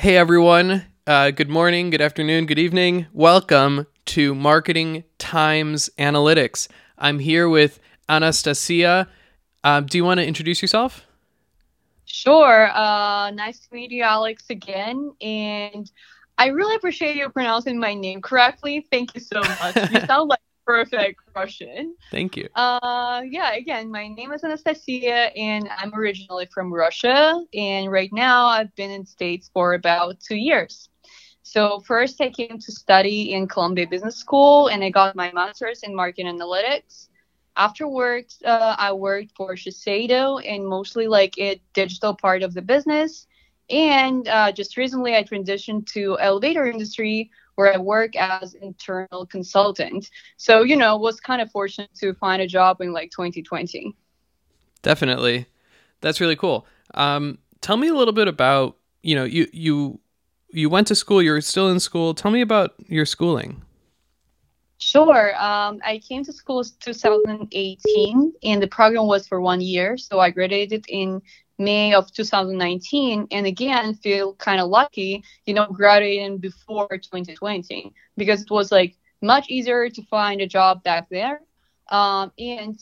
Hey everyone. Uh, good morning, good afternoon, good evening. Welcome to Marketing Times Analytics. I'm here with Anastasia. Uh, do you want to introduce yourself? Sure. Uh, nice to meet you, Alex, again. And I really appreciate you pronouncing my name correctly. Thank you so much. you sound like perfect Russian. Thank you. Uh, yeah, again, my name is Anastasia, and I'm originally from Russia. And right now, I've been in States for about two years. So first, I came to study in Columbia Business School, and I got my master's in marketing analytics. Afterwards, uh, I worked for Shiseido and mostly like a digital part of the business. And uh, just recently, I transitioned to elevator industry where I work as internal consultant. So, you know, was kind of fortunate to find a job in like 2020. Definitely. That's really cool. Um, tell me a little bit about, you know, you, you, you went to school, you're still in school. Tell me about your schooling. Sure. Um, I came to school 2018 and the program was for one year. So I graduated in May of 2019, and again feel kind of lucky, you know, graduating before 2020 because it was like much easier to find a job back there. Um, and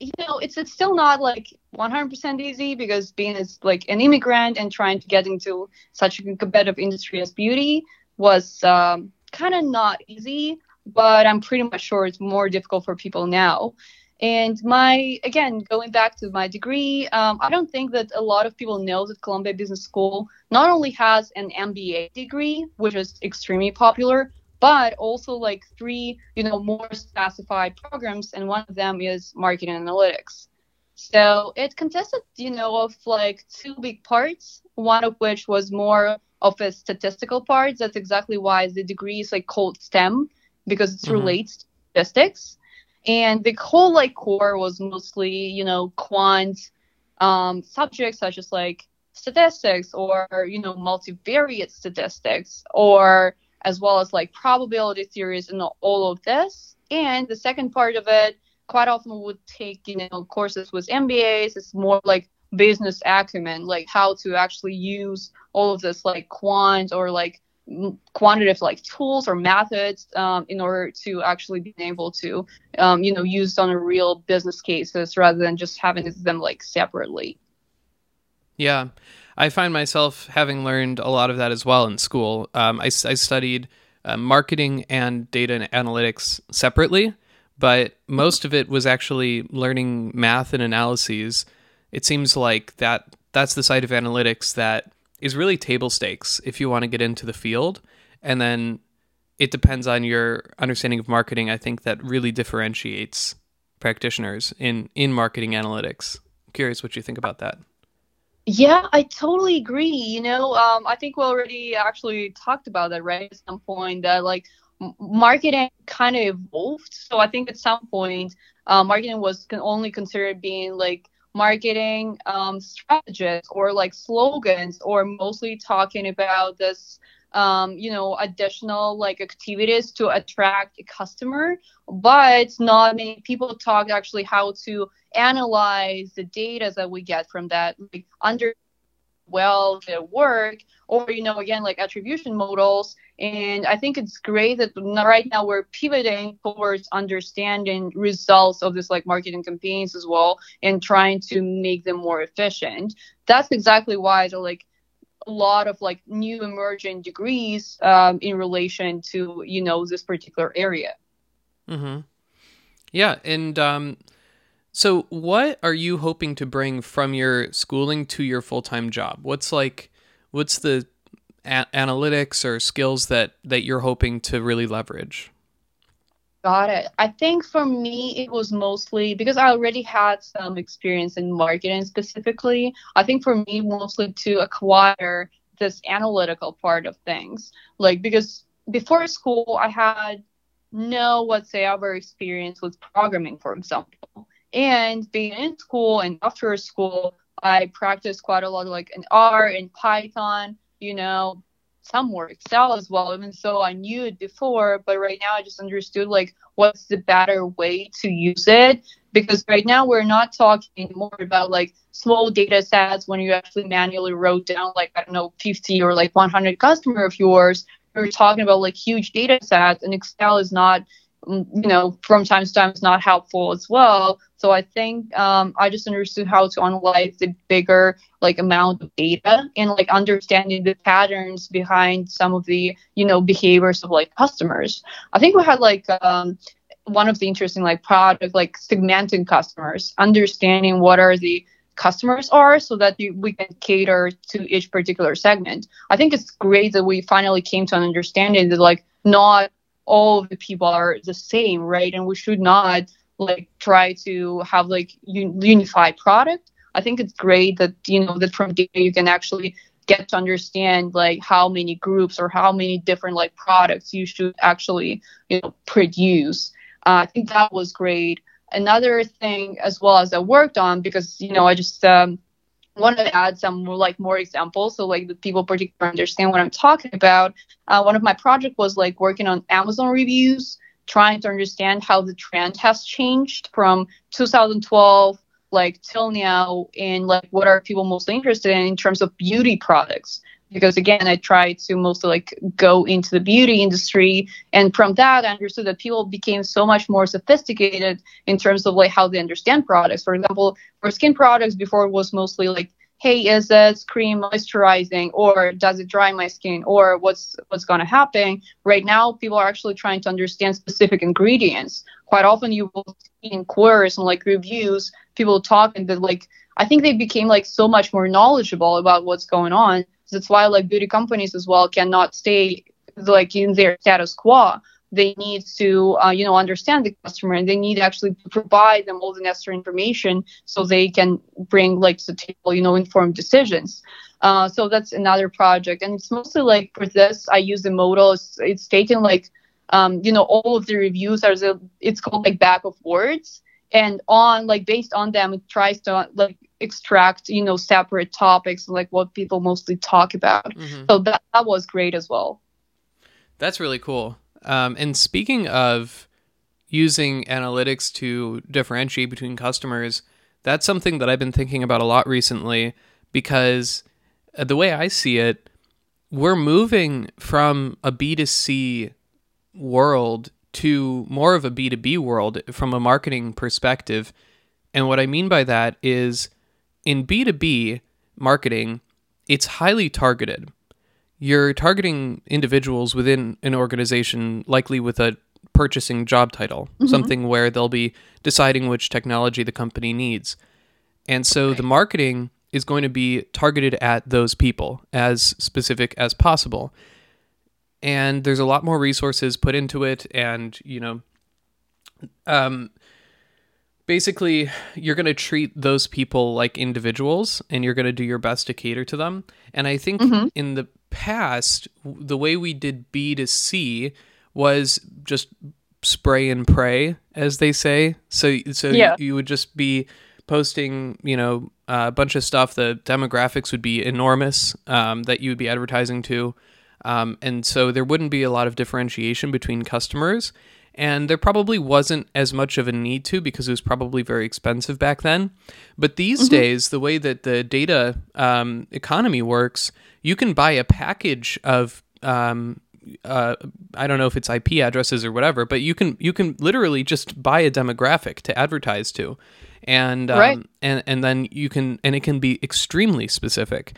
you know, it's it's still not like 100% easy because being as like an immigrant and trying to get into such a competitive industry as beauty was um, kind of not easy. But I'm pretty much sure it's more difficult for people now. And my, again, going back to my degree, um, I don't think that a lot of people know that Columbia Business School not only has an MBA degree, which is extremely popular, but also like three, you know, more specified programs, and one of them is marketing analytics. So it consisted, you know, of like two big parts, one of which was more of a statistical part. That's exactly why the degree is like called STEM because it mm-hmm. relates to statistics and the whole like core was mostly you know quant um, subjects such as like statistics or you know multivariate statistics or as well as like probability theories and all of this. And the second part of it quite often would take you know courses with mbas it's more like business acumen like how to actually use all of this like quant or like quantitative like tools or methods um, in order to actually be able to um, you know used on a real business cases rather than just having them like separately. Yeah. I find myself having learned a lot of that as well in school. Um, I, I, studied uh, marketing and data and analytics separately but most of it was actually learning math and analyses. It seems like that that's the side of analytics that is really table stakes if you want to get into the field. And then it depends on your understanding of marketing. I think that really differentiates practitioners in in marketing analytics. I'm curious what you think about that. Yeah, I totally agree. You know, um, I think we already actually talked about that, right? At some point, that like marketing kind of evolved. So I think at some point, uh, marketing was only considered being like marketing um, strategies or like slogans or mostly talking about this um, you know additional like activities to attract a customer. But not many people talk actually how to analyze the data that we get from that like under well their work or you know again like attribution models. And i think it's great that right now we're pivoting towards understanding results of this like marketing campaigns as well and trying to make them more efficient. That's exactly why the like a lot of like new emerging degrees um, in relation to you know this particular area. Mm-hmm. Yeah and um so, what are you hoping to bring from your schooling to your full time job? What's like, what's the a- analytics or skills that that you're hoping to really leverage? Got it. I think for me, it was mostly because I already had some experience in marketing specifically. I think for me, mostly to acquire this analytical part of things. Like, because before school, I had no whatsoever experience with programming, for example. And being in school and after school, I practiced quite a lot, like in R and Python, you know, some more Excel as well, even though I knew it before. But right now, I just understood like what's the better way to use it because right now we're not talking more about like small data sets when you actually manually wrote down like I don't know 50 or like 100 customer of yours. We're talking about like huge data sets, and Excel is not you know, from time to time it's not helpful as well. So I think um, I just understood how to analyze the bigger like amount of data and like understanding the patterns behind some of the you know behaviors of like customers. I think we had like um, one of the interesting like product like segmenting customers, understanding what are the customers are so that you, we can cater to each particular segment. I think it's great that we finally came to an understanding that like not all the people are the same, right? And we should not like try to have like un- unified product. I think it's great that you know that from data you can actually get to understand like how many groups or how many different like products you should actually you know produce. Uh, I think that was great. Another thing as well as I worked on because you know I just um, want to add some more, like more examples so like the people particularly understand what I'm talking about. Uh, one of my project was like working on Amazon reviews, trying to understand how the trend has changed from 2012 like till now and like what are people mostly interested in in terms of beauty products because again i tried to mostly like go into the beauty industry and from that i understood that people became so much more sophisticated in terms of like how they understand products. For example for skin products before it was mostly like hey is this cream moisturizing or does it dry my skin or what's what's going to happen? Right now people are actually trying to understand specific ingredients. Quite often you will see in queries and like reviews people talking that like i think they became like so much more knowledgeable about what's going on that's why like beauty companies as well cannot stay like in their status quo. They need to uh, you know understand the customer and they need actually to provide them all the necessary information so they can bring like to the table you know informed decisions. Uh, so that's another project and it's mostly like for this I use the modal. It's, it's taken like um, you know all of the reviews are the, it's called like bag of words and on like based on them it tries to like extract you know separate topics like what people mostly talk about mm-hmm. so that, that was great as well that's really cool um, and speaking of using analytics to differentiate between customers that's something that i've been thinking about a lot recently because uh, the way i see it we're moving from a b2c world to more of a B2B world from a marketing perspective. And what I mean by that is in B2B marketing, it's highly targeted. You're targeting individuals within an organization, likely with a purchasing job title, mm-hmm. something where they'll be deciding which technology the company needs. And so the marketing is going to be targeted at those people as specific as possible and there's a lot more resources put into it and you know um basically you're going to treat those people like individuals and you're going to do your best to cater to them and i think mm-hmm. in the past the way we did b to c was just spray and pray as they say so so yeah. you, you would just be posting you know a bunch of stuff the demographics would be enormous um, that you would be advertising to um, and so there wouldn't be a lot of differentiation between customers. And there probably wasn't as much of a need to because it was probably very expensive back then. But these mm-hmm. days, the way that the data um, economy works, you can buy a package of um, uh, I don't know if it's IP addresses or whatever, but you can you can literally just buy a demographic to advertise to, and um, right. and and then you can and it can be extremely specific.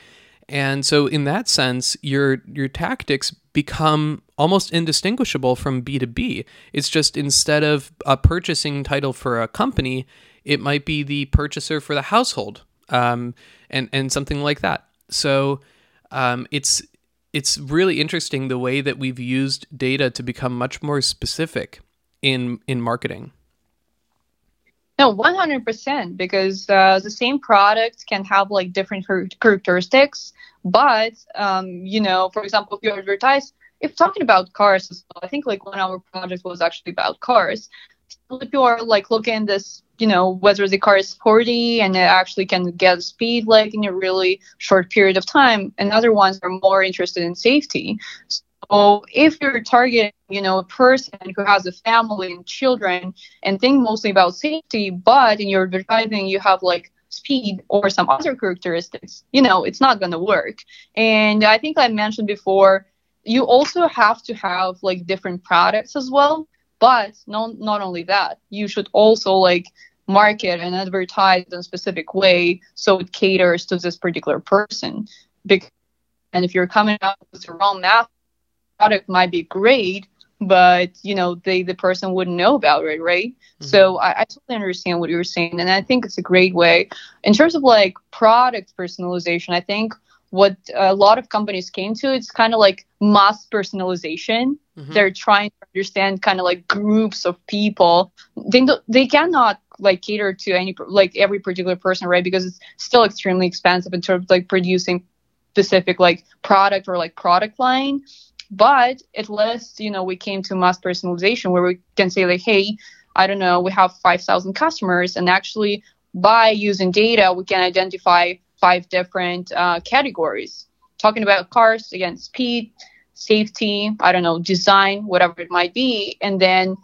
And so in that sense, your your tactics become almost indistinguishable from B2B. It's just instead of a purchasing title for a company, it might be the purchaser for the household, um, and and something like that. So um, it's it's really interesting the way that we've used data to become much more specific in in marketing. No, 100% because uh, the same product can have like different characteristics. But, um, you know, for example, if you advertise, if talking about cars, I think like one our project was actually about cars. So if you are like looking this, you know, whether the car is sporty and it actually can get speed like in a really short period of time, and other ones are more interested in safety. So if you're targeting you know a person who has a family and children and think mostly about safety but in your advertising you have like speed or some other characteristics you know it's not going to work. And i think i mentioned before you also have to have like different products as well but not not only that you should also like market and advertise in a specific way so it caters to this particular person. Because and if you're coming up with the wrong math product might be great but you know they the person wouldn't know about it right? Mm-hmm. so I, I, totally understand what you were saying and i think it's a great way. In terms of like product personalization i think what a lot of companies came to it's kind of like mass personalization. Mm-hmm. they're trying to understand kind of like groups of people. They they cannot like cater to any like every particular person right? Because it's still extremely expensive in terms of like producing specific like product or like product line but at least, you know, we came to mass personalization where we can say like, hey, I don't know, we have 5,000 customers, and actually by using data, we can identify five different uh, categories. Talking about cars, again, speed, safety, I don't know, design, whatever it might be, and then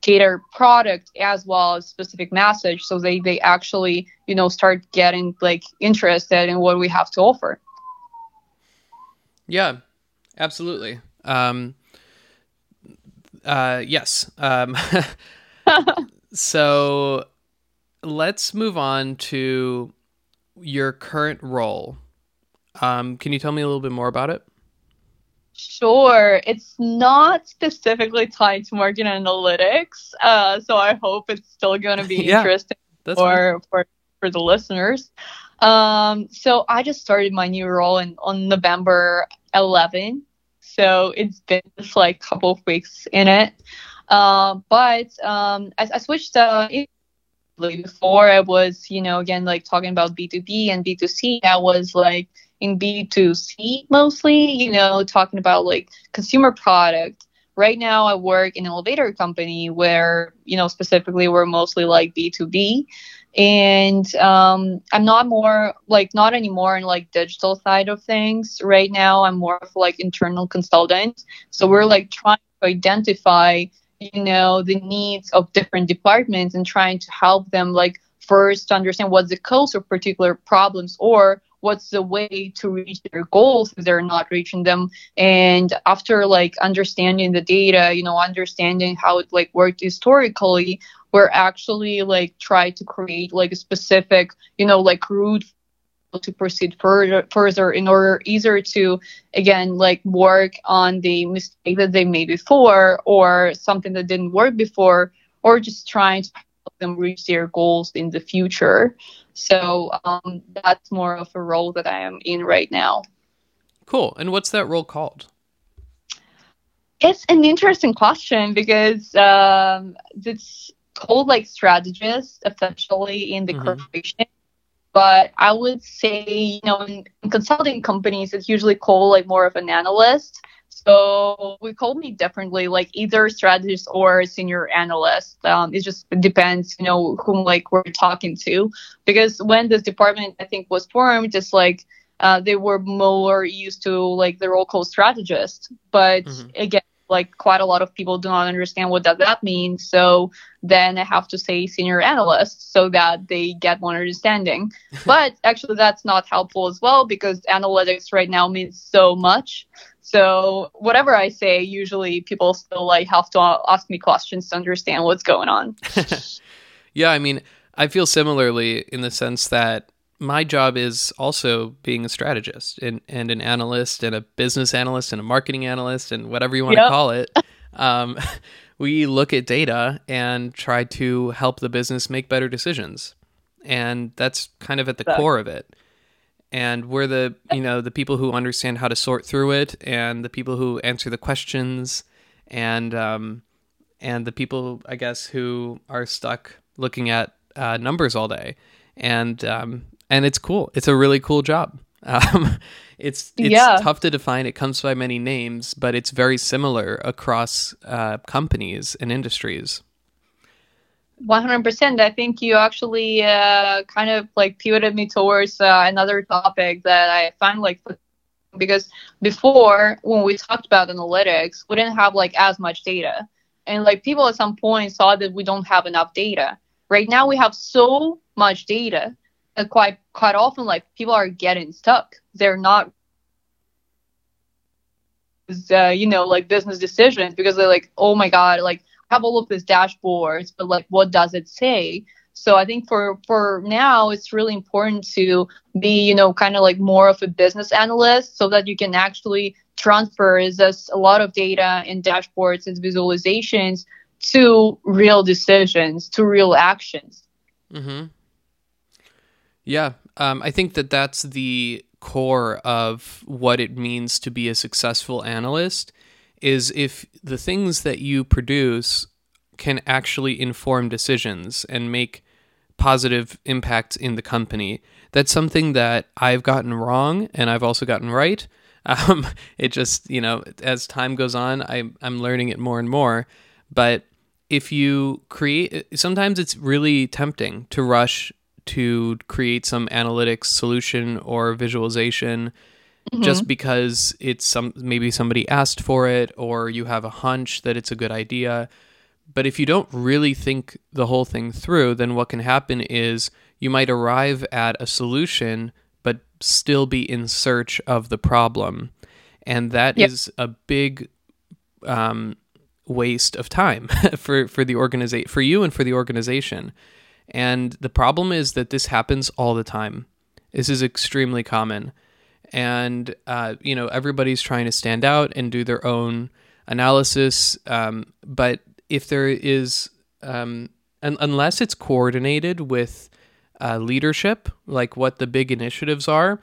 cater product as well as specific message so they, they actually, you know, start getting like interested in what we have to offer. Yeah, Absolutely. Um, uh, yes. Um, so let's move on to your current role. Um, can you tell me a little bit more about it? Sure. It's not specifically tied to market analytics, uh, so I hope it's still going to be yeah, interesting for, for for the listeners. Um, so I just started my new role in on November 11 so it's been just like a couple of weeks in it. Uh, but um, I, I, switched uh, before I was, you know, again like talking about B2B and B2C. I was like in B2C mostly, you know, talking about like consumer product. Right now, I work in an elevator company where, you know, specifically we're mostly like B2B and um, i'm not more like not anymore in like digital side of things. Right now i'm more of like internal consultant. So we're like trying to identify you know the needs of different departments and trying to help them like first understand what's the cause of particular problems or what's the way to reach their goals if they're not reaching them. And after like understanding the data you know understanding how it like worked historically we're actually like try to create like a specific you know like route to proceed further further in order either to again like work on the mistake that they made before or something that didn't work before or just trying to them reach their goals in the future so um, that's more of a role that i am in right now cool and what's that role called it's an interesting question because um, it's called like strategist essentially in the mm-hmm. corporation. But I would say, you know, in, in consulting companies, it's usually called like more of an analyst. So we call me differently, like either strategist or senior analyst. Um, it just depends, you know, whom like we're talking to. Because when this department I think was formed, just like uh, they were more used to like the role called strategist. But mm-hmm. again, like quite a lot of people do not understand what does that mean. So then I have to say senior analyst so that they get more understanding. but actually that's not helpful as well because analytics right now means so much. So whatever I say, usually people still like have to ask me questions to understand what's going on. yeah, I mean, I feel similarly in the sense that my job is also being a strategist and, and an analyst and a business analyst and a marketing analyst and whatever you want yep. to call it. Um, we look at data and try to help the business make better decisions. And that's kind of at the core of it. And we're the, you know, the people who understand how to sort through it and the people who answer the questions and, um, and the people, I guess, who are stuck looking at uh, numbers all day. And um, and it's cool. It's a really cool job. Um, it's it's yeah. tough to define. It comes by many names, but it's very similar across uh, companies and industries. One hundred percent. I think you actually uh, kind of like pivoted me towards uh, another topic that I find like because before when we talked about analytics, we didn't have like as much data. And like people at some point saw that we don't have enough data. Right now we have so much data that quite quite often like people are getting stuck. They're not uh, you know like business decisions because they're like oh my god like have all of these dashboards but like what does it say so I think for for now it's really important to be you know kind of like more of a business analyst so that you can actually transfer this a lot of data and dashboards and visualizations to real decisions to real actions. Mm-hmm. Yeah, um, I think that that's the core of what it means to be a successful analyst is if the things that you produce can actually inform decisions and make positive impacts in the company. That's something that I've gotten wrong and I've also gotten right. Um, it just, you know, as time goes on, I, I'm learning it more and more. But if you create, sometimes it's really tempting to rush to create some analytics solution or visualization mm-hmm. just because it's some maybe somebody asked for it or you have a hunch that it's a good idea. But if you don't really think the whole thing through, then what can happen is you might arrive at a solution but still be in search of the problem. And that yep. is a big um, waste of time for, for the organization for you and for the organization and the problem is that this happens all the time. This is extremely common. And, uh, you know, everybody's trying to stand out and do their own analysis. Um, but if there is, um, un- unless it's coordinated with uh, leadership, like what the big initiatives are,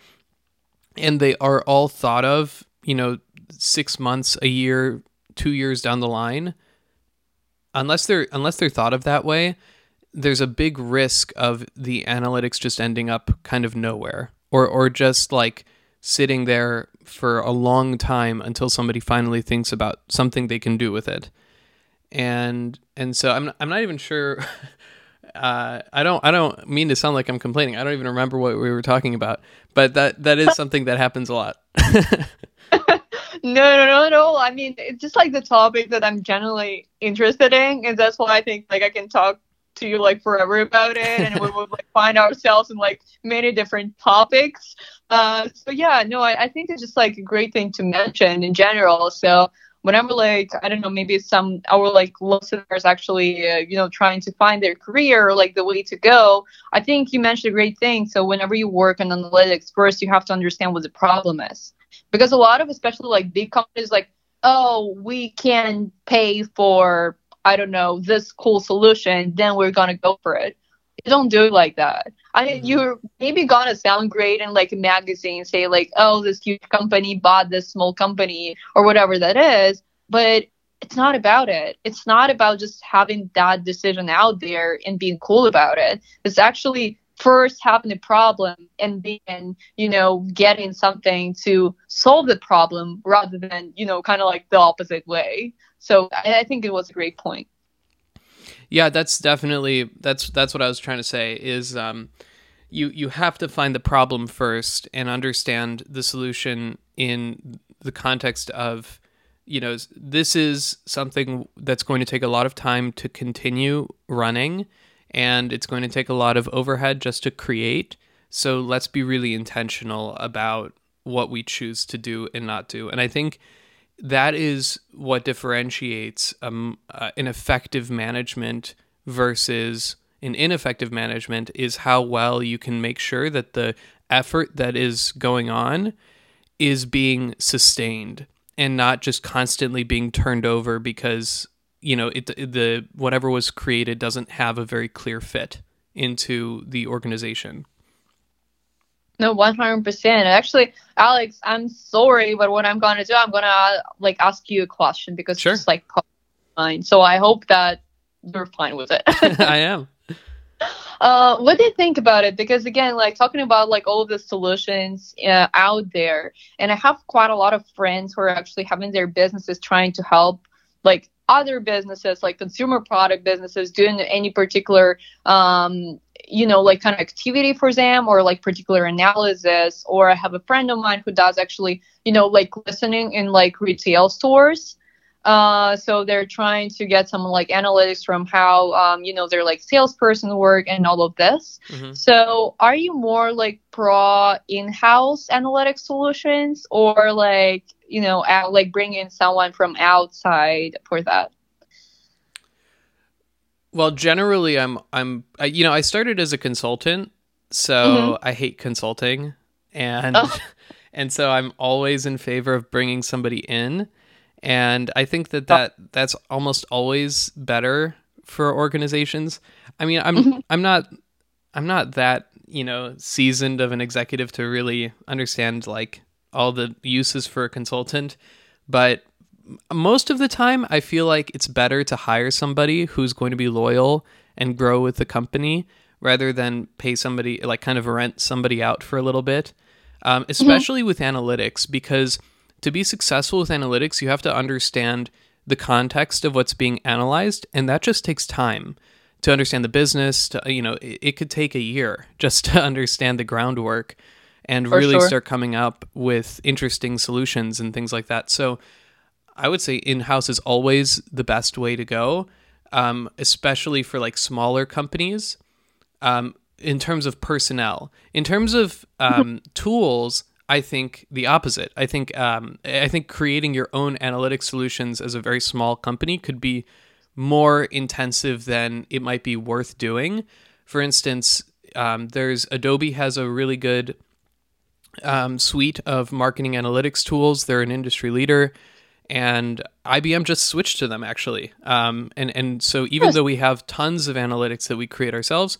and they are all thought of, you know, six months, a year, two years down the line, unless they're unless they're thought of that way, there's a big risk of the analytics just ending up kind of nowhere or or just like sitting there for a long time until somebody finally thinks about something they can do with it. And and so I'm I'm not even sure uh, I don't I don't mean to sound like I'm complaining. I don't even remember what we were talking about, but that that is something that happens a lot. no, no, no, no. I mean, it's just like the topic that I'm generally interested in, and that's why I think like I can talk to you like forever about it and we would like find ourselves in like many different topics. Uh so yeah no I, I think it's just like a great thing to mention in general. So whenever like i don't know maybe some our like listeners actually uh, you know trying to find their career or like the way to go i think you mentioned a great thing. So whenever you work on analytics first you have to understand what the problem is. Because a lot of especially like big companies like oh we can pay for I don't know, this cool solution, then we're gonna go for it. You don't do it like that. I mean, mm-hmm. you're maybe gonna sound great in like a magazine, say like, oh, this huge company bought this small company or whatever that is, but it's not about it. It's not about just having that decision out there and being cool about it. It's actually first having a problem and then, you know, getting something to solve the problem rather than, you know, kind of like the opposite way. So I, I think it was a great point. Yeah, that's definitely that's that's what I was trying to say is um, you you have to find the problem first and understand the solution in the context of you know this is something that's going to take a lot of time to continue running and it's going to take a lot of overhead just to create so let's be really intentional about what we choose to do and not do and i think that is what differentiates um, uh, an effective management versus an ineffective management is how well you can make sure that the effort that is going on is being sustained and not just constantly being turned over because you know it the whatever was created doesn't have a very clear fit into the organization no, one hundred percent. Actually, Alex, I'm sorry, but what I'm gonna do, I'm gonna uh, like ask you a question because sure. it's like fine. So I hope that you're fine with it. I am. Uh, what do you think about it? Because again, like talking about like all of the solutions uh, out there, and I have quite a lot of friends who are actually having their businesses trying to help like other businesses like consumer product businesses doing any particular um, you know, like kind of activity for them or like particular analysis. Or I have a friend of mine who does actually, you know, like listening in like retail stores. Uh, so they're trying to get some like analytics from how um, you know their like salesperson work and all of this. Mm-hmm. So are you more like pro in-house analytics solutions or like you know out, like bring in someone from outside for that? Well, generally, I'm I'm I, you know I started as a consultant, so mm-hmm. I hate consulting, and oh. and so I'm always in favor of bringing somebody in and I think that that that's almost always better for organizations. I mean, I'm mm-hmm. I'm not I'm not that you know seasoned of an executive to really understand like all the uses for a consultant, but most of the time I feel like it's better to hire somebody who's going to be loyal and grow with the company rather than pay somebody like kind of rent somebody out for a little bit. Um, mm-hmm. especially mm-hmm. with analytics because to be successful with analytics, you have to understand the context of what's being analyzed, and that just takes time to understand the business. To, you know, it, it could take a year just to understand the groundwork and For really sure. start coming up with interesting solutions and things like that. So, I would say in house is always the best way to go, um, especially for like smaller companies. Um, in terms of personnel, in terms of um, tools, I think the opposite. I think um, I think creating your own analytic solutions as a very small company could be more intensive than it might be worth doing. For instance, um, there's Adobe has a really good um, suite of marketing analytics tools. They're an industry leader, and IBM just switched to them actually. Um, and and so even yes. though we have tons of analytics that we create ourselves,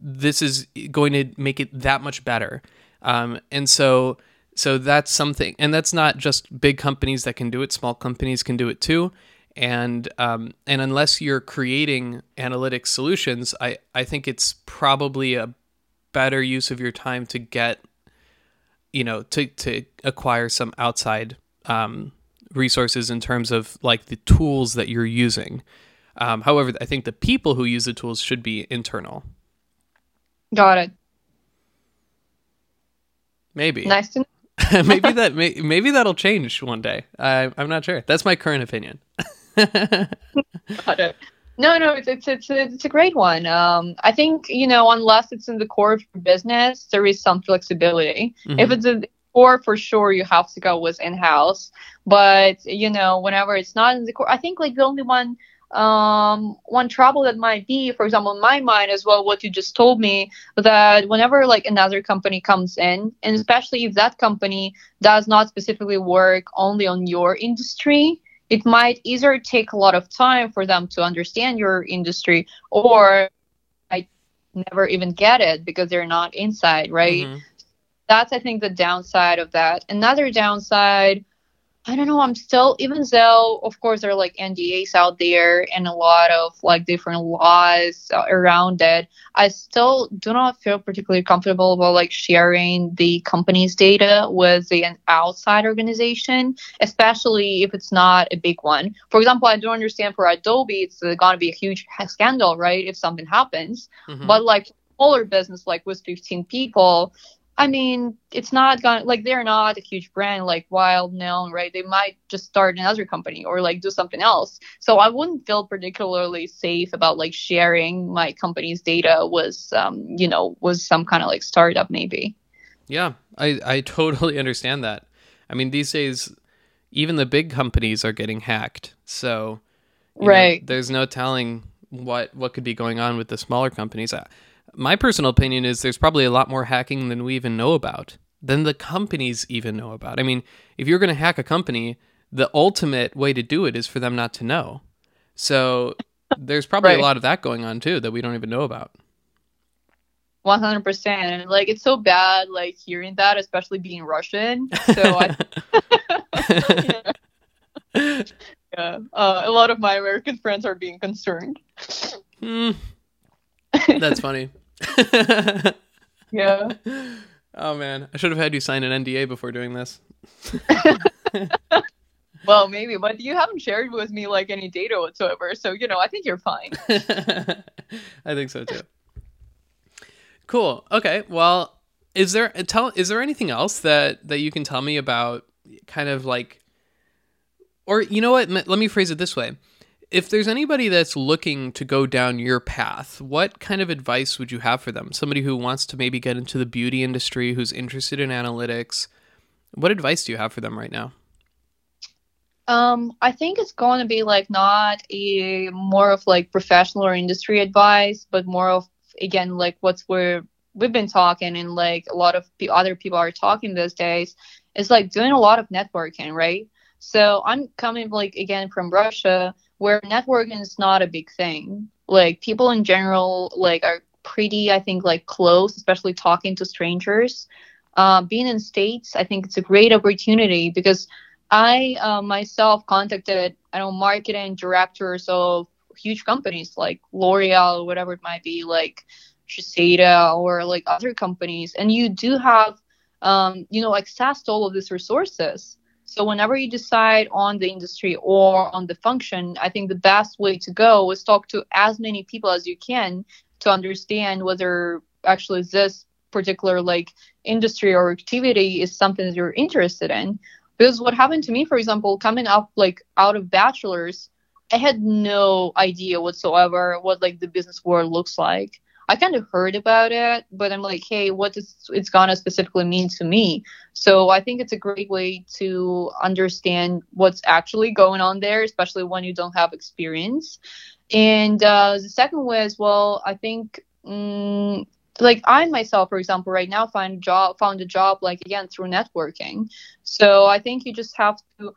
this is going to make it that much better. Um, and so so that's something, and that's not just big companies that can do it. Small companies can do it too. And um, and unless you're creating analytic solutions, I I think it's probably a better use of your time to get you know to to acquire some outside um, resources in terms of like the tools that you're using. Um, however, I think the people who use the tools should be internal. Got it. Maybe. Nice to know. maybe that may, maybe that'll change one day. I, I'm not sure. That's my current opinion. Got it. No, no, it's it's it's a, it's a great one. Um, I think you know unless it's in the core of your business, there is some flexibility. Mm-hmm. If it's a core, for sure you have to go with in house. But you know, whenever it's not in the core, I think like the only one um, one trouble that might be, for example, in my mind as well, what you just told me, that whenever like another company comes in, and especially if that company does not specifically work only on your industry, it might either take a lot of time for them to understand your industry or I never even get it because they're not inside, right? Mm-hmm. That's I think the downside of that. Another downside I don't know. I'm still, even though, of course, there are like NDAs out there and a lot of like different laws around it, I still do not feel particularly comfortable about like sharing the company's data with the an outside organization, especially if it's not a big one. For example, I don't understand for Adobe, it's uh, going to be a huge scandal, right? If something happens. Mm-hmm. But like smaller business, like with 15 people, I mean, it's not gonna like they're not a huge brand like wild known, right? They might just start another company or like do something else. So I wouldn't feel particularly safe about like sharing my company's data with um, you know, with some kind of like startup maybe. Yeah, I I totally understand that. I mean, these days even the big companies are getting hacked. So right. Know, there's no telling what what could be going on with the smaller companies. I, my personal opinion is there's probably a lot more hacking than we even know about, than the companies even know about. I mean, if you're going to hack a company, the ultimate way to do it is for them not to know. So there's probably right. a lot of that going on too that we don't even know about. 100% and like it's so bad like hearing that especially being russian so i yeah, yeah. Uh, a lot of my american friends are being concerned mm. That's funny yeah. Oh man, I should have had you sign an NDA before doing this. well, maybe, but you haven't shared with me like any data whatsoever, so you know, I think you're fine. I think so too. Cool. Okay. Well, is there tell is there anything else that that you can tell me about kind of like or you know what, let me phrase it this way. If there's anybody that's looking to go down your path, what kind of advice would you have for them? Somebody who wants to maybe get into the beauty industry, who's interested in analytics, what advice do you have for them right now? Um, I think it's going to be like not a more of like professional or industry advice, but more of again like what's where we've been talking and like a lot of the other people are talking these days is like doing a lot of networking, right? So I'm coming like again from Russia where networking is not a big thing. Like people in general like are pretty I think like close, especially talking to strangers. Uh, being in states, I think it's a great opportunity because I uh, myself contacted I know marketing directors of huge companies like L'Oreal or whatever it might be, like Shiseido or like other companies, and you do have um, you know access to all of these resources. So whenever you decide on the industry or on the function, I think the best way to go is talk to as many people as you can to understand whether actually this particular like industry or activity is something that you're interested in. Because what happened to me for example coming up like out of bachelor's i had no idea whatsoever what like the business world looks like i kind of heard about it but i'm like hey what does it's gonna specifically mean to me so i think it's a great way to understand what's actually going on there especially when you don't have experience and uh, the second way as well i think mm, like I myself, for example, right now find job found a job like again through networking. So I think you just have to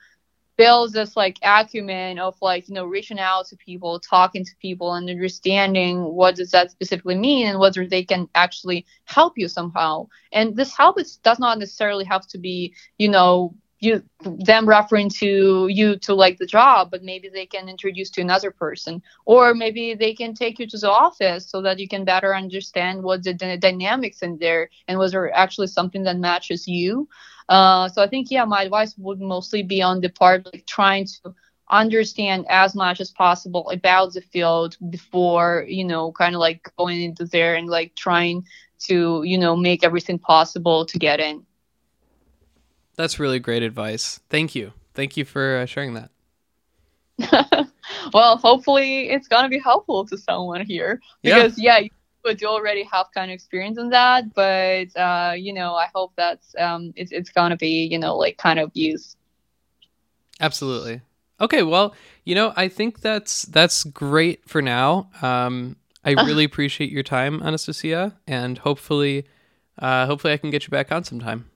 build this like acumen of like you know reaching out to people, talking to people, and understanding what does that specifically mean and whether they can actually help you somehow. And this help is, does not necessarily have to be you know you them referring to you to like the job but maybe they can introduce to another person or maybe they can take you to the office so that you can better understand what the d- dynamics in there and was there actually something that matches you uh, so i think yeah my advice would mostly be on the part like trying to understand as much as possible about the field before you know kind of like going into there and like trying to you know make everything possible to get in that's really great advice. Thank you. Thank you for uh, sharing that. well, hopefully it's gonna be helpful to someone here because yeah, yeah you, you already have kind of experience in that, but uh, you know, I hope that's um, it's it's gonna be you know like kind of used. Absolutely. Okay, well, you know, I think that's that's great for now. Um, I really appreciate your time, Anastasia, and hopefully, uh, hopefully, I can get you back on sometime.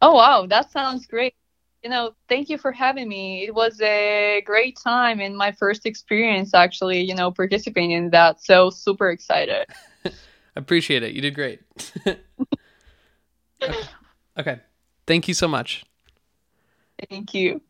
Oh, wow. That sounds great. You know, thank you for having me. It was a great time and my first experience actually, you know, participating in that. So super excited. I appreciate it. You did great. okay. Thank you so much. Thank you.